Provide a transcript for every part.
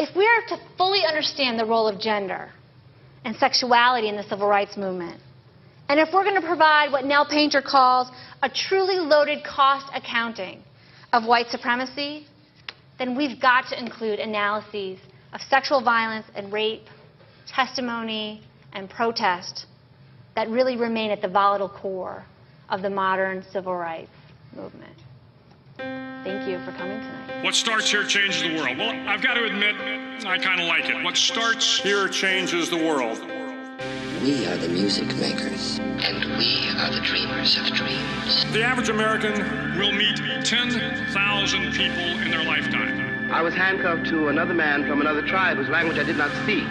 if we are to fully understand the role of gender and sexuality in the civil rights movement, and if we're going to provide what Nell Painter calls a truly loaded cost accounting of white supremacy, then we've got to include analyses of sexual violence and rape, testimony, and protest that really remain at the volatile core of the modern civil rights movement. Thank you for coming tonight. What starts here changes the world. Well, I've got to admit, I kind of like it. What starts here changes the world. We are the music makers, and we are the dreamers of dreams. The average American will meet 10,000 people in their lifetime. I was handcuffed to another man from another tribe whose language I did not speak.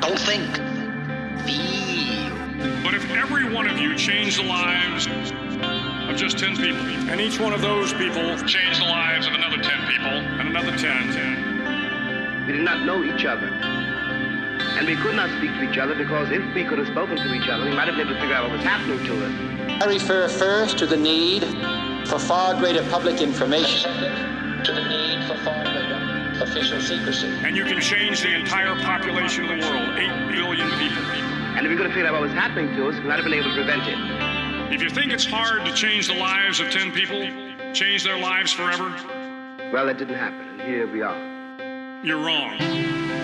Don't think. Feel. But if every one of you changed the lives of just 10 people, and each one of those people changed the lives of another 10 people, and another 10, We did not know each other. And we could not speak to each other because if we could have spoken to each other, we might have been able to figure out what was happening to us. I refer first to the need for far greater public information. to the need for far greater official secrecy. and you can change the entire population of the world, 8 billion people. And if we could have figured out what was happening to us, we might have been able to prevent it. If you think it's hard to change the lives of 10 people, change their lives forever, Well, it didn't happen, and here we are. you're wrong.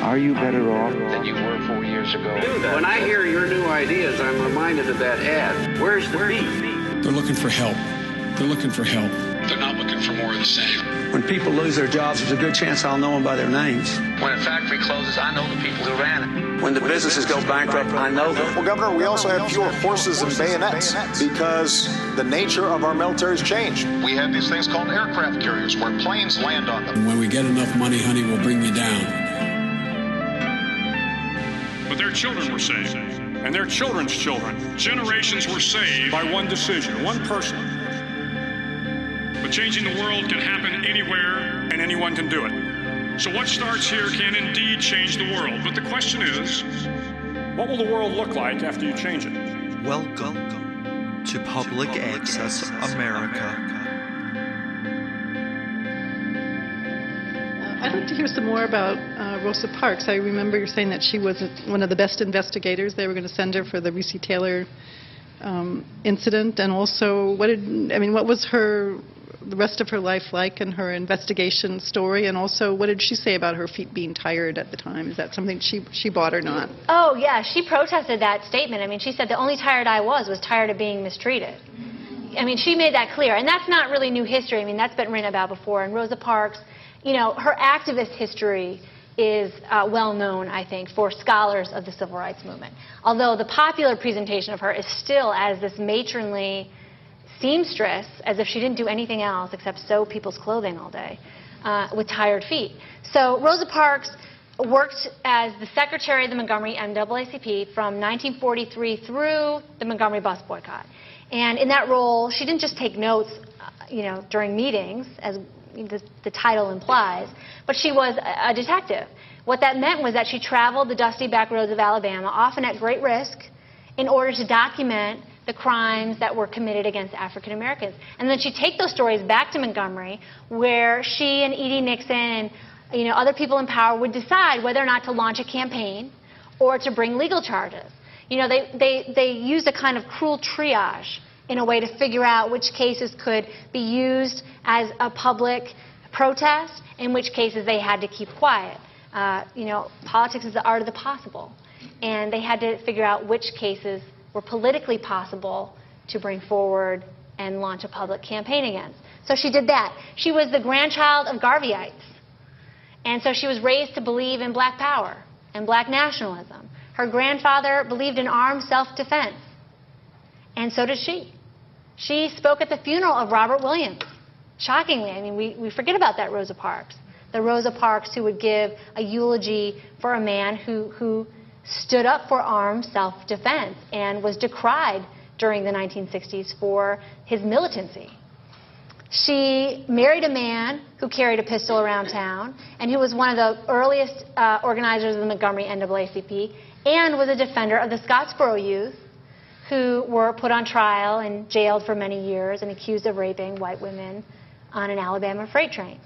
Are you better off? Than you were four years ago. When I hear your new ideas, I'm reminded of that ad. Where's the beef? They're looking for help. They're looking for help. They're not looking for more of the same. When people lose their jobs, there's a good chance I'll know them by their names. When a factory closes, I know the people who ran it. When the businesses go bankrupt, I know them. Well, Governor, we also have fewer horses and bayonets because the nature of our military's changed. We have these things called aircraft carriers where planes land on them. And when we get enough money, honey, we'll bring you down. But their children were saved, and their children's children. Generations were saved by one decision, one person. But changing the world can happen anywhere, and anyone can do it. So what starts here can indeed change the world. But the question is, what will the world look like after you change it? Welcome to Public Access America. I'd like to hear some more about uh, Rosa Parks. I remember you saying that she was one of the best investigators. They were going to send her for the Recy Taylor um, incident, and also what did I mean? What was her the rest of her life like and her investigation story? And also, what did she say about her feet being tired at the time? Is that something she she bought or not? Oh, yeah, she protested that statement. I mean, she said the only tired I was was tired of being mistreated. I mean, she made that clear. And that's not really new history. I mean, that's been written about before. And Rosa Parks, you know, her activist history is uh, well known, I think, for scholars of the civil rights movement. Although the popular presentation of her is still as this matronly seamstress, as if she didn't do anything else except sew people's clothing all day uh, with tired feet. So Rosa Parks worked as the secretary of the Montgomery NAACP from 1943 through the Montgomery bus boycott. And in that role, she didn't just take notes, uh, you know, during meetings, as the, the title implies, but she was a, a detective. What that meant was that she traveled the dusty back roads of Alabama, often at great risk, in order to document the crimes that were committed against African Americans. And then she'd take those stories back to Montgomery, where she and E.D. Nixon and you know, other people in power would decide whether or not to launch a campaign or to bring legal charges. You know, they, they, they used a kind of cruel triage in a way to figure out which cases could be used as a public protest, in which cases they had to keep quiet. Uh, you know, politics is the art of the possible. And they had to figure out which cases were politically possible to bring forward and launch a public campaign against. So she did that. She was the grandchild of Garveyites. And so she was raised to believe in black power and black nationalism. Her grandfather believed in armed self-defense. And so did she. She spoke at the funeral of Robert Williams. Shockingly, I mean, we, we forget about that Rosa Parks. The Rosa Parks who would give a eulogy for a man who, who stood up for armed self-defense and was decried during the 1960s for his militancy. She married a man who carried a pistol around town and who was one of the earliest uh, organizers of the Montgomery NAACP and was a defender of the Scottsboro youth who were put on trial and jailed for many years and accused of raping white women on an Alabama freight train.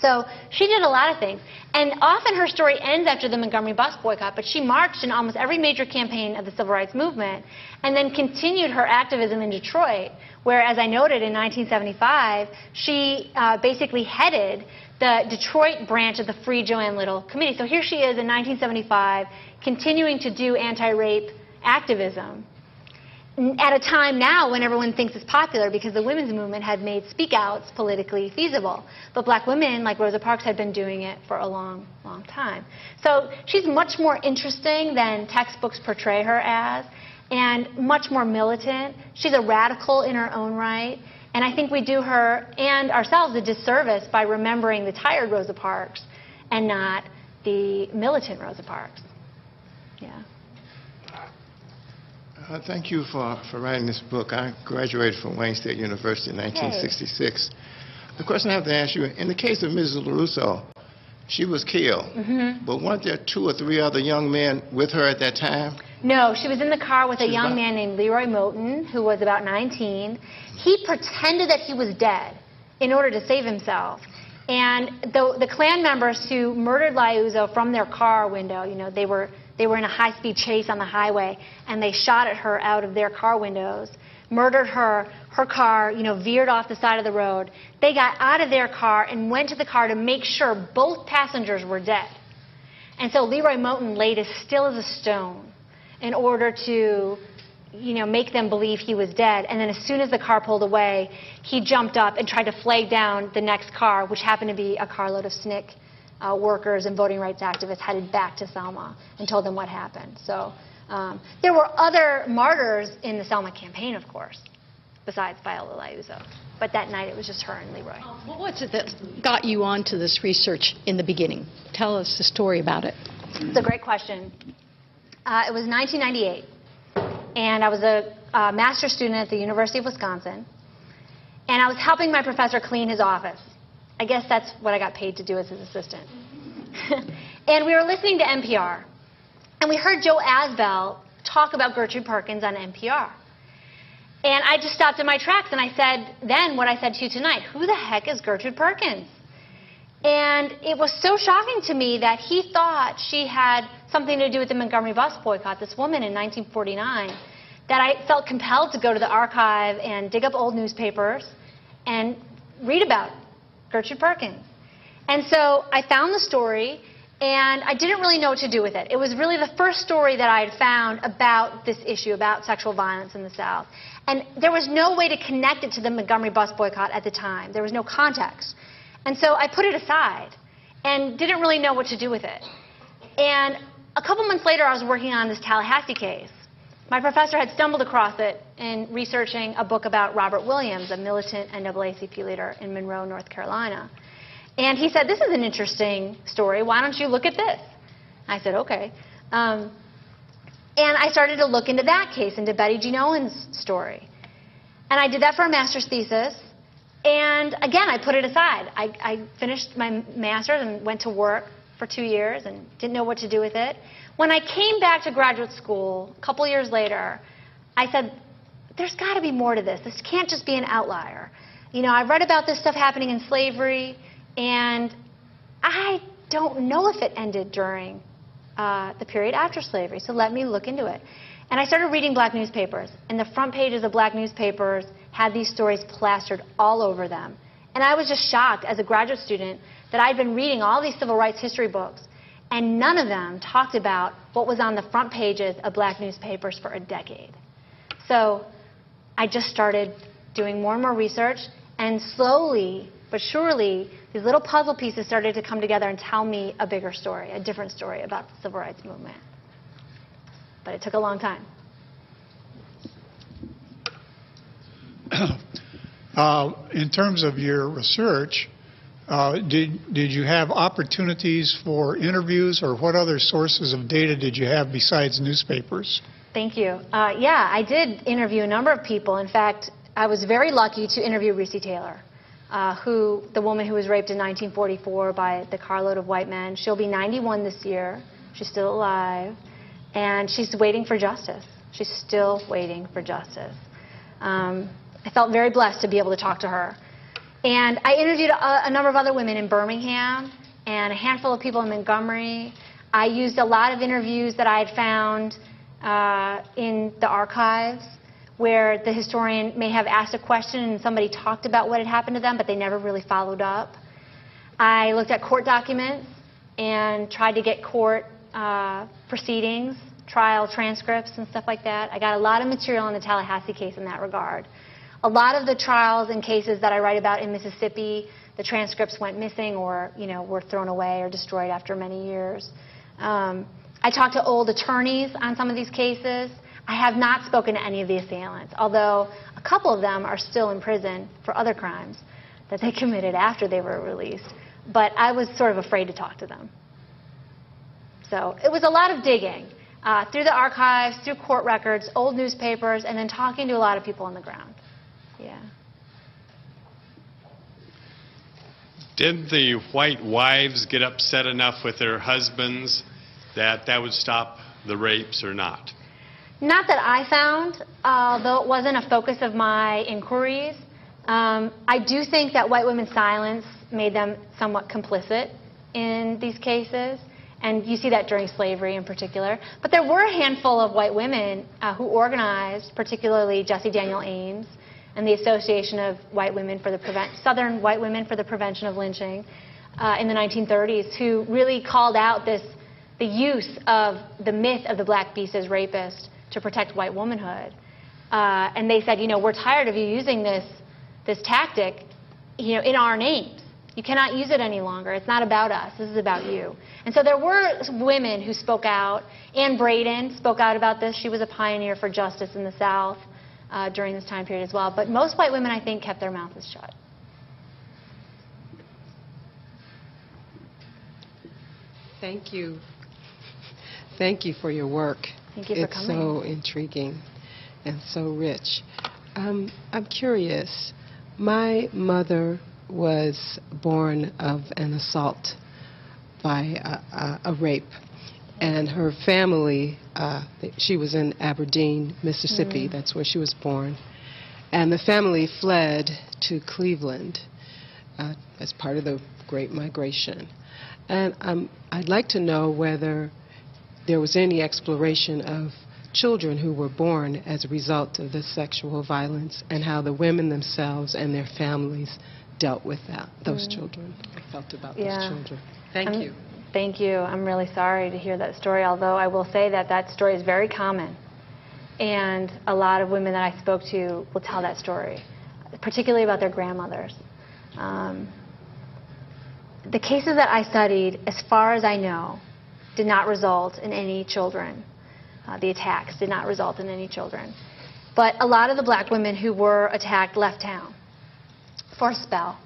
So she did a lot of things. And often her story ends after the Montgomery bus boycott, but she marched in almost every major campaign of the civil rights movement and then continued her activism in Detroit, where, as I noted, in 1975, she uh, basically headed the Detroit branch of the Free Joan Little Committee. So here she is in 1975, continuing to do anti-rape activism at a time now when everyone thinks it's popular because the women's movement had made speakouts politically feasible. But black women, like Rosa Parks, had been doing it for a long, long time. So she's much more interesting than textbooks portray her as, and much more militant. She's a radical in her own right. And I think we do her and ourselves a disservice by remembering the tired Rosa Parks and not the militant Rosa Parks. Yeah. Uh, thank you for, for writing this book. I graduated from Wayne State University in 1966. Hey. The question I have to ask you, in the case of Mrs. LaRusso, she was killed, mm-hmm. but weren't there two or three other young men with her at that time? No, she was in the car with a young man named Leroy Moton, who was about 19. He pretended that he was dead in order to save himself. And the, the Klan members who murdered Liuzzo from their car window, you know, they were they were in a high speed chase on the highway and they shot at her out of their car windows, murdered her. Her car, you know, veered off the side of the road. They got out of their car and went to the car to make sure both passengers were dead. And so Leroy Moton laid as still as a stone in order to you know, make them believe he was dead. And then as soon as the car pulled away, he jumped up and tried to flag down the next car, which happened to be a carload of SNCC uh, workers and voting rights activists headed back to Selma and told them what happened. So um, there were other martyrs in the Selma campaign, of course, besides Viola Liuzzo. But that night it was just her and Leroy. What was it that got you onto this research in the beginning? Tell us the story about it. It's a great question. Uh, it was 1998, and I was a uh, master's student at the University of Wisconsin, and I was helping my professor clean his office. I guess that's what I got paid to do as his assistant. and we were listening to NPR, and we heard Joe Azbell talk about Gertrude Perkins on NPR. And I just stopped in my tracks and I said, then what I said to you tonight, who the heck is Gertrude Perkins? And it was so shocking to me that he thought she had something to do with the Montgomery bus boycott, this woman in 1949, that I felt compelled to go to the archive and dig up old newspapers and read about Gertrude Perkins. And so I found the story, and I didn't really know what to do with it. It was really the first story that I had found about this issue, about sexual violence in the South. And there was no way to connect it to the Montgomery bus boycott at the time. There was no context. And so I put it aside and didn't really know what to do with it. And a couple months later, I was working on this Tallahassee case. My professor had stumbled across it in researching a book about Robert Williams, a militant NAACP leader in Monroe, North Carolina. And he said, This is an interesting story. Why don't you look at this? I said, Okay. Um, and I started to look into that case, into Betty Jean Owen's story. And I did that for a master's thesis. And again, I put it aside. I, I finished my master's and went to work for two years and didn't know what to do with it. When I came back to graduate school a couple years later, I said, there's got to be more to this. This can't just be an outlier. You know, I've read about this stuff happening in slavery, and I don't know if it ended during uh, the period after slavery, so let me look into it. And I started reading black newspapers, and the front pages of black newspapers had these stories plastered all over them. And I was just shocked as a graduate student that I'd been reading all these civil rights history books and none of them talked about what was on the front pages of black newspapers for a decade. So I just started doing more and more research, and slowly but surely, these little puzzle pieces started to come together and tell me a bigger story, a different story about the civil rights movement. But it took a long time. Uh, in terms of your research, uh, did, did you have opportunities for interviews or what other sources of data did you have besides newspapers? Thank you. Uh, yeah, I did interview a number of people. In fact, I was very lucky to interview Recy Taylor, uh, who the woman who was raped in 1944 by the carload of white men. She'll be 91 this year. She's still alive, and she's waiting for justice. She's still waiting for justice. Um, I felt very blessed to be able to talk to her. And I interviewed a, a number of other women in Birmingham and a handful of people in Montgomery. I used a lot of interviews that I had found uh, in the archives where the historian may have asked a question and somebody talked about what had happened to them, but they never really followed up. I looked at court documents and tried to get court uh, proceedings, trial transcripts, and stuff like that. I got a lot of material on the Tallahassee case in that regard. A lot of the trials and cases that I write about in Mississippi, the transcripts went missing or, you know, were thrown away or destroyed after many years. Um, I talked to old attorneys on some of these cases. I have not spoken to any of the assailants, although a couple of them are still in prison for other crimes that they committed after they were released. But I was sort of afraid to talk to them. So it was a lot of digging uh, through the archives, through court records, old newspapers, and then talking to a lot of people on the ground. Yeah. Did the white wives get upset enough with their husbands that that would stop the rapes or not? Not that I found, although it wasn't a focus of my inquiries. Um, I do think that white women's silence made them somewhat complicit in these cases, and you see that during slavery in particular. But there were a handful of white women uh, who organized, particularly Jessie Daniel Ames and the Association of White Women for the Prevent Southern White Women for the Prevention of Lynching uh, in the 1930s, who really called out this the use of the myth of the black beast as rapist to protect white womanhood. Uh, and they said, you know, we're tired of you using this, this tactic, you know, in our names. You cannot use it any longer. It's not about us. This is about you. And so there were women who spoke out. Anne Braden spoke out about this. She was a pioneer for justice in the South uh, during this time period as well. But most white women, I think, kept their mouths shut. Thank you. Thank you for your work. Thank you for it's coming. so intriguing and so rich. Um, I'm curious. My mother was born of an assault by a, a, a rape, and her family. Uh, she was in Aberdeen, Mississippi. Mm. That's where she was born, and the family fled to Cleveland uh, as part of the Great Migration. And um, I'd like to know whether there was any exploration of children who were born as a result of this sexual violence and how the women themselves and their families dealt with that, those Mm. children, felt about Yeah. those children. Thank I'm- you. Thank you. I'm really sorry to hear that story, although I will say that that story is very common. And a lot of women that I spoke to will tell that story, particularly about their grandmothers. Um, the cases that I studied, as far as I know, did not result in any children. Uh, the attacks did not result in any children. But a lot of the black women who were attacked left town for a spell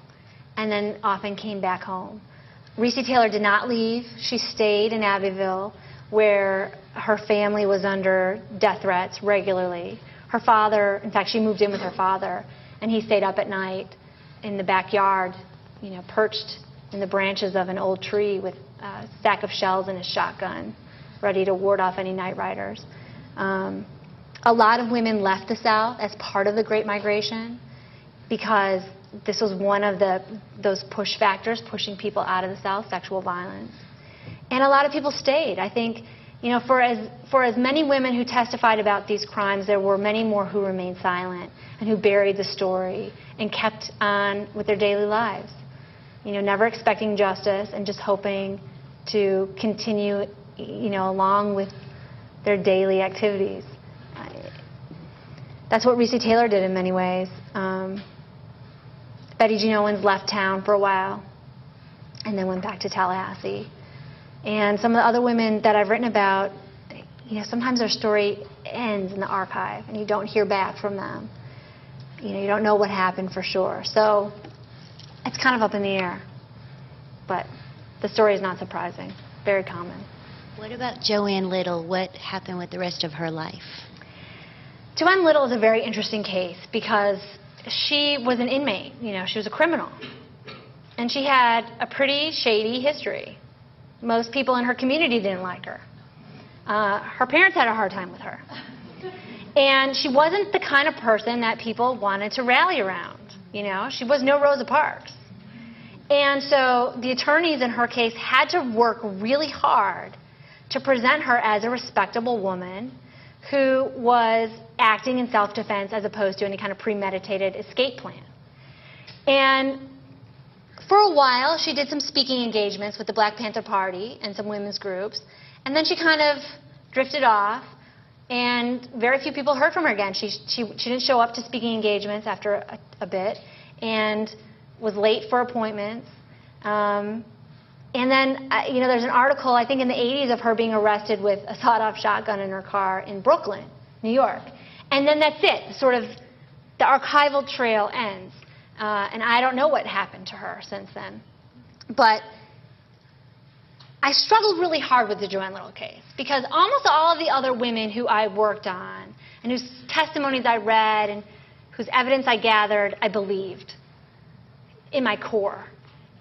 and then often came back home. Recy Taylor did not leave. She stayed in Abbeville where her family was under death threats regularly. Her father, in fact, she moved in with her father, and he stayed up at night in the backyard, you know, perched in the branches of an old tree with a stack of shells and a shotgun, ready to ward off any night riders. Um, a lot of women left the South as part of the Great Migration because this was one of the those push factors pushing people out of the South, sexual violence. And a lot of people stayed. I think, you know, for as for as many women who testified about these crimes, there were many more who remained silent and who buried the story and kept on with their daily lives. You know, never expecting justice and just hoping to continue, you know, along with their daily activities. That's what Recy Taylor did in many ways. Um, Betty Jean Owens left town for a while and then went back to Tallahassee. And some of the other women that I've written about, you know, sometimes their story ends in the archive and you don't hear back from them. You know, you don't know what happened for sure. So it's kind of up in the air. But the story is not surprising. Very common. What about Joan Little? What happened with the rest of her life? Joan Little is a very interesting case because she was an inmate, you know, she was a criminal. And she had a pretty shady history. Most people in her community didn't like her. Uh, her parents had a hard time with her. And she wasn't the kind of person that people wanted to rally around. You know, she was no Rosa Parks. And so the attorneys in her case had to work really hard to present her as a respectable woman who was acting in self defense as opposed to any kind of premeditated escape plan. And for a while, she did some speaking engagements with the Black Panther Party and some women's groups, and then she kind of drifted off, and very few people heard from her again. She, she, she didn't show up to speaking engagements after a, a bit, and was late for appointments. Um, and then, you know, there's an article, I think in the 80s, of her being arrested with a sawed off shotgun in her car in Brooklyn, New York. And then that's it. Sort of the archival trail ends. Uh, and I don't know what happened to her since then. But I struggled really hard with the Joan Little case because almost all of the other women who I worked on and whose testimonies I read and whose evidence I gathered, I believed in my core.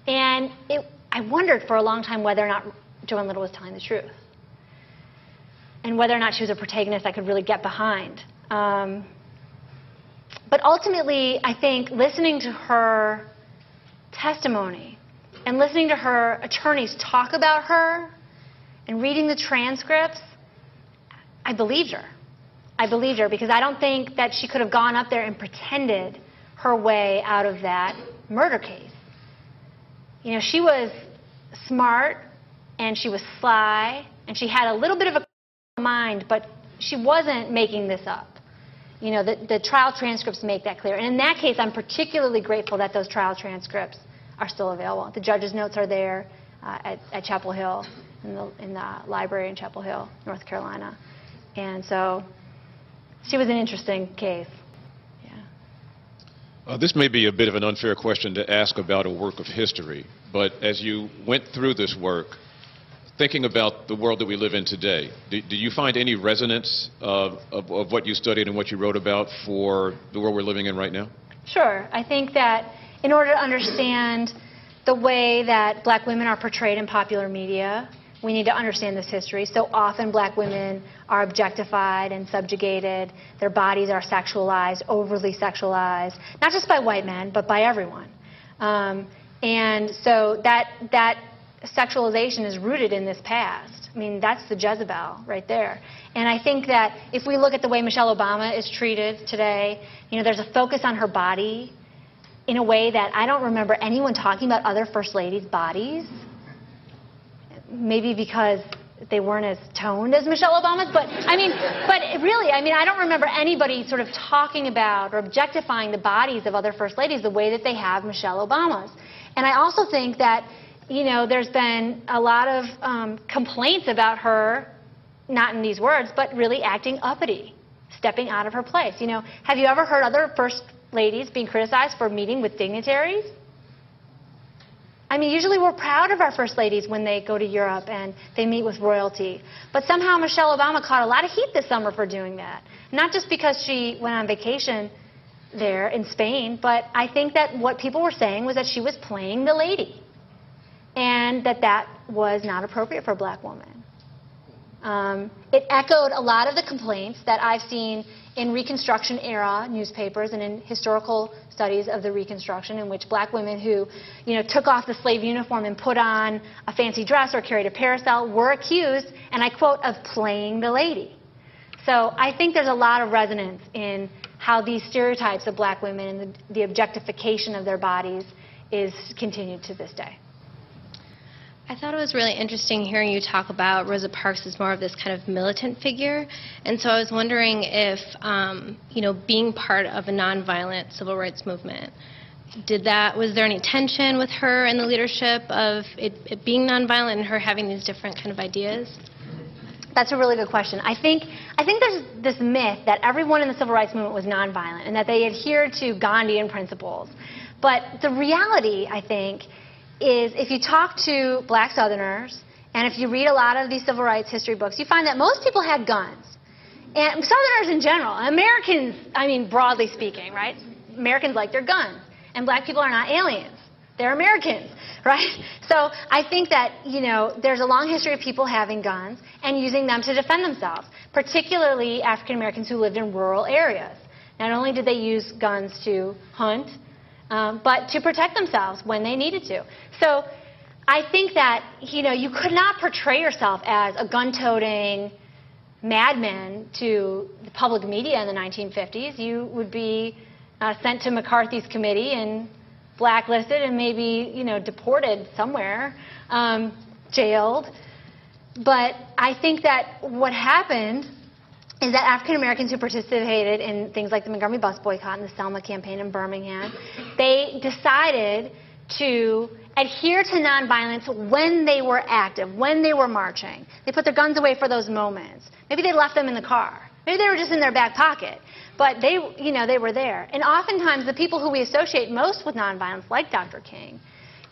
And it, I wondered for a long time whether or not Joan Little was telling the truth and whether or not she was a protagonist I could really get behind. Um, but ultimately, I think listening to her testimony and listening to her attorneys talk about her and reading the transcripts, I believed her. I believed her because I don't think that she could have gone up there and pretended her way out of that murder case. You know, she was smart and she was sly and she had a little bit of a mind, but she wasn't making this up. You know, the, the trial transcripts make that clear. And in that case, I'm particularly grateful that those trial transcripts are still available. The judge's notes are there uh, at, at Chapel Hill, in the, in the library in Chapel Hill, North Carolina. And so she was an interesting case. Uh, this may be a bit of an unfair question to ask about a work of history, but as you went through this work, thinking about the world that we live in today, do, do you find any resonance of, of, of, what you studied and what you wrote about for the world we're living in right now? Sure. I think that in order to understand the way that black women are portrayed in popular media, we need to understand this history. So often black women are objectified and subjugated. Their bodies are sexualized, overly sexualized, not just by white men, but by everyone. Um, and so that, that sexualization is rooted in this past. I mean, that's the Jezebel right there. And I think that if we look at the way Michelle Obama is treated today, you know, there's a focus on her body in a way that I don't remember anyone talking about other first ladies' bodies maybe because they weren't as toned as Michelle Obama's, but I mean, but really, I mean, I don't remember anybody sort of talking about or objectifying the bodies of other first ladies the way that they have Michelle Obama's. And I also think that, you know, there's been a lot of um, complaints about her, not in these words, but really acting uppity, stepping out of her place. You know, have you ever heard other first ladies being criticized for meeting with dignitaries? I mean, usually we're proud of our first ladies when they go to Europe and they meet with royalty. But somehow Michelle Obama caught a lot of heat this summer for doing that. Not just because she went on vacation there in Spain, but I think that what people were saying was that she was playing the lady. And that that was not appropriate for a black woman. Um, it echoed a lot of the complaints that I've seen in Reconstruction era newspapers and in historical studies of the Reconstruction in which black women who, you know, took off the slave uniform and put on a fancy dress or carried a parasol were accused, and I quote, of playing the lady. So I think there's a lot of resonance in how these stereotypes of black women and the, the objectification of their bodies is continued to this day. I thought it was really interesting hearing you talk about Rosa Parks as more of this kind of militant figure. And so I was wondering if, um, you know, being part of a nonviolent civil rights movement, did that, was there any tension with her and the leadership of it, it being nonviolent and her having these different kind of ideas? That's a really good question. I think, I think there's this myth that everyone in the civil rights movement was nonviolent and that they adhered to Gandhian principles. But the reality, I think, is if you talk to black Southerners, and if you read a lot of these civil rights history books, you find that most people had guns. And Southerners in general, Americans, I mean, broadly speaking, right? Americans like their guns. And black people are not aliens. They're Americans, right? So I think that, you know, there's a long history of people having guns and using them to defend themselves, particularly African Americans who lived in rural areas. Not only did they use guns to hunt, um, but to protect themselves when they needed to. So I think that, you know, you could not portray yourself as a gun-toting madman to the public media in the 1950s. You would be uh, sent to McCarthy's committee and blacklisted and maybe, you know, deported somewhere, um, jailed. But I think that what happened is that African Americans who participated in things like the Montgomery bus boycott and the Selma campaign in Birmingham, they decided to adhere to nonviolence when they were active, when they were marching. They put their guns away for those moments. Maybe they left them in the car. Maybe they were just in their back pocket. But they, you know, they were there. And oftentimes the people who we associate most with nonviolence, like Dr. King,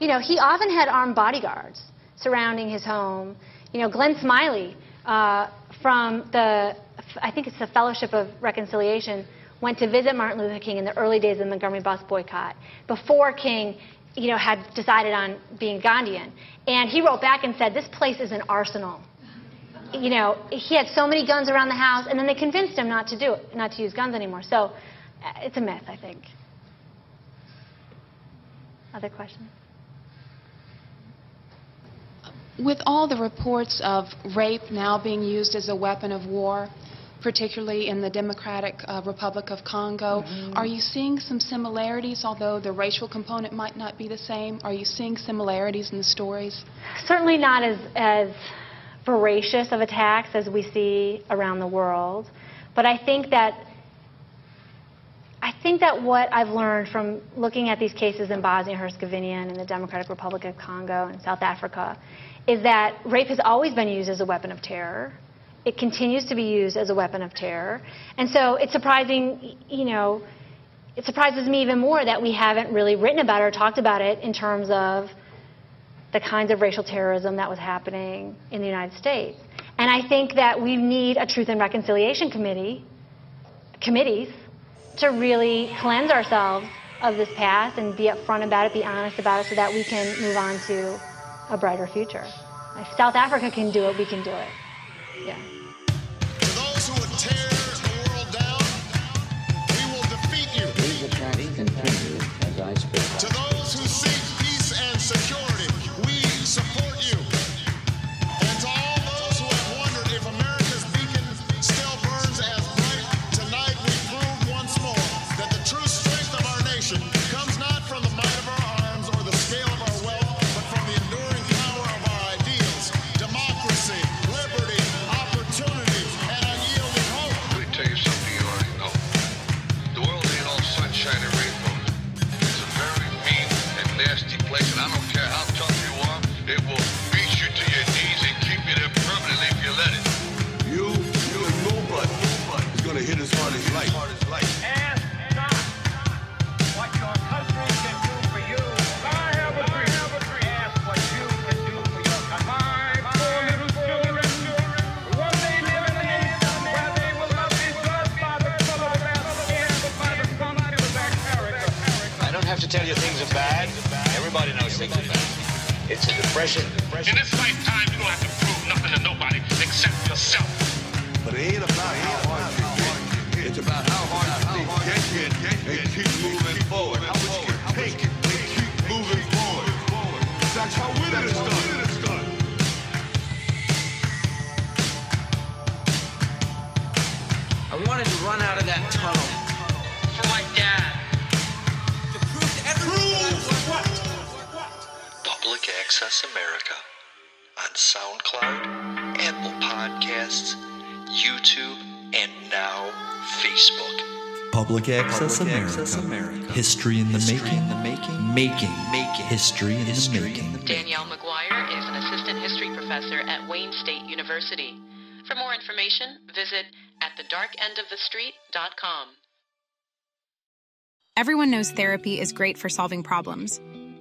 you know, he often had armed bodyguards surrounding his home. You know, Glenn Smiley uh, from the I think it's the Fellowship of Reconciliation, went to visit Martin Luther King in the early days of the Montgomery bus boycott, before King you know, had decided on being Gandhian. And he wrote back and said, this place is an arsenal. You know, he had so many guns around the house, and then they convinced him not to do it, not to use guns anymore. So uh, it's a myth, I think. Other questions? With all the reports of rape now being used as a weapon of war, particularly in the Democratic uh, Republic of Congo. Mm-hmm. Are you seeing some similarities, although the racial component might not be the same? Are you seeing similarities in the stories? Certainly not as, as voracious of attacks as we see around the world. But I think that I think that what I've learned from looking at these cases in Bosnia Herzegovina and in the Democratic Republic of Congo and South Africa is that rape has always been used as a weapon of terror. It continues to be used as a weapon of terror. And so it's surprising, you know, it surprises me even more that we haven't really written about it or talked about it in terms of the kinds of racial terrorism that was happening in the United States. And I think that we need a Truth and Reconciliation Committee, committees, to really cleanse ourselves of this past and be upfront about it, be honest about it, so that we can move on to a brighter future. If South Africa can do it, we can do it. Yeah. Have to tell you things are bad. Everybody knows things are bad. It's a depression. In this lifetime, you don't have to prove nothing to nobody except yourself. But it ain't about how hard you get. It's about how hard you get, get, get, and keep moving forward. How much you can take and keep moving forward. That's how winning is Access America on SoundCloud, Apple Podcasts, YouTube, and now Facebook. Public Access, Public America. Access America. History in the History making. in the making. Making. Making. History in History the in making. the Danielle McGuire is an assistant history professor at Wayne State University. For more information, visit at thedarkendofthestreet.com. Everyone knows therapy is great for solving problems,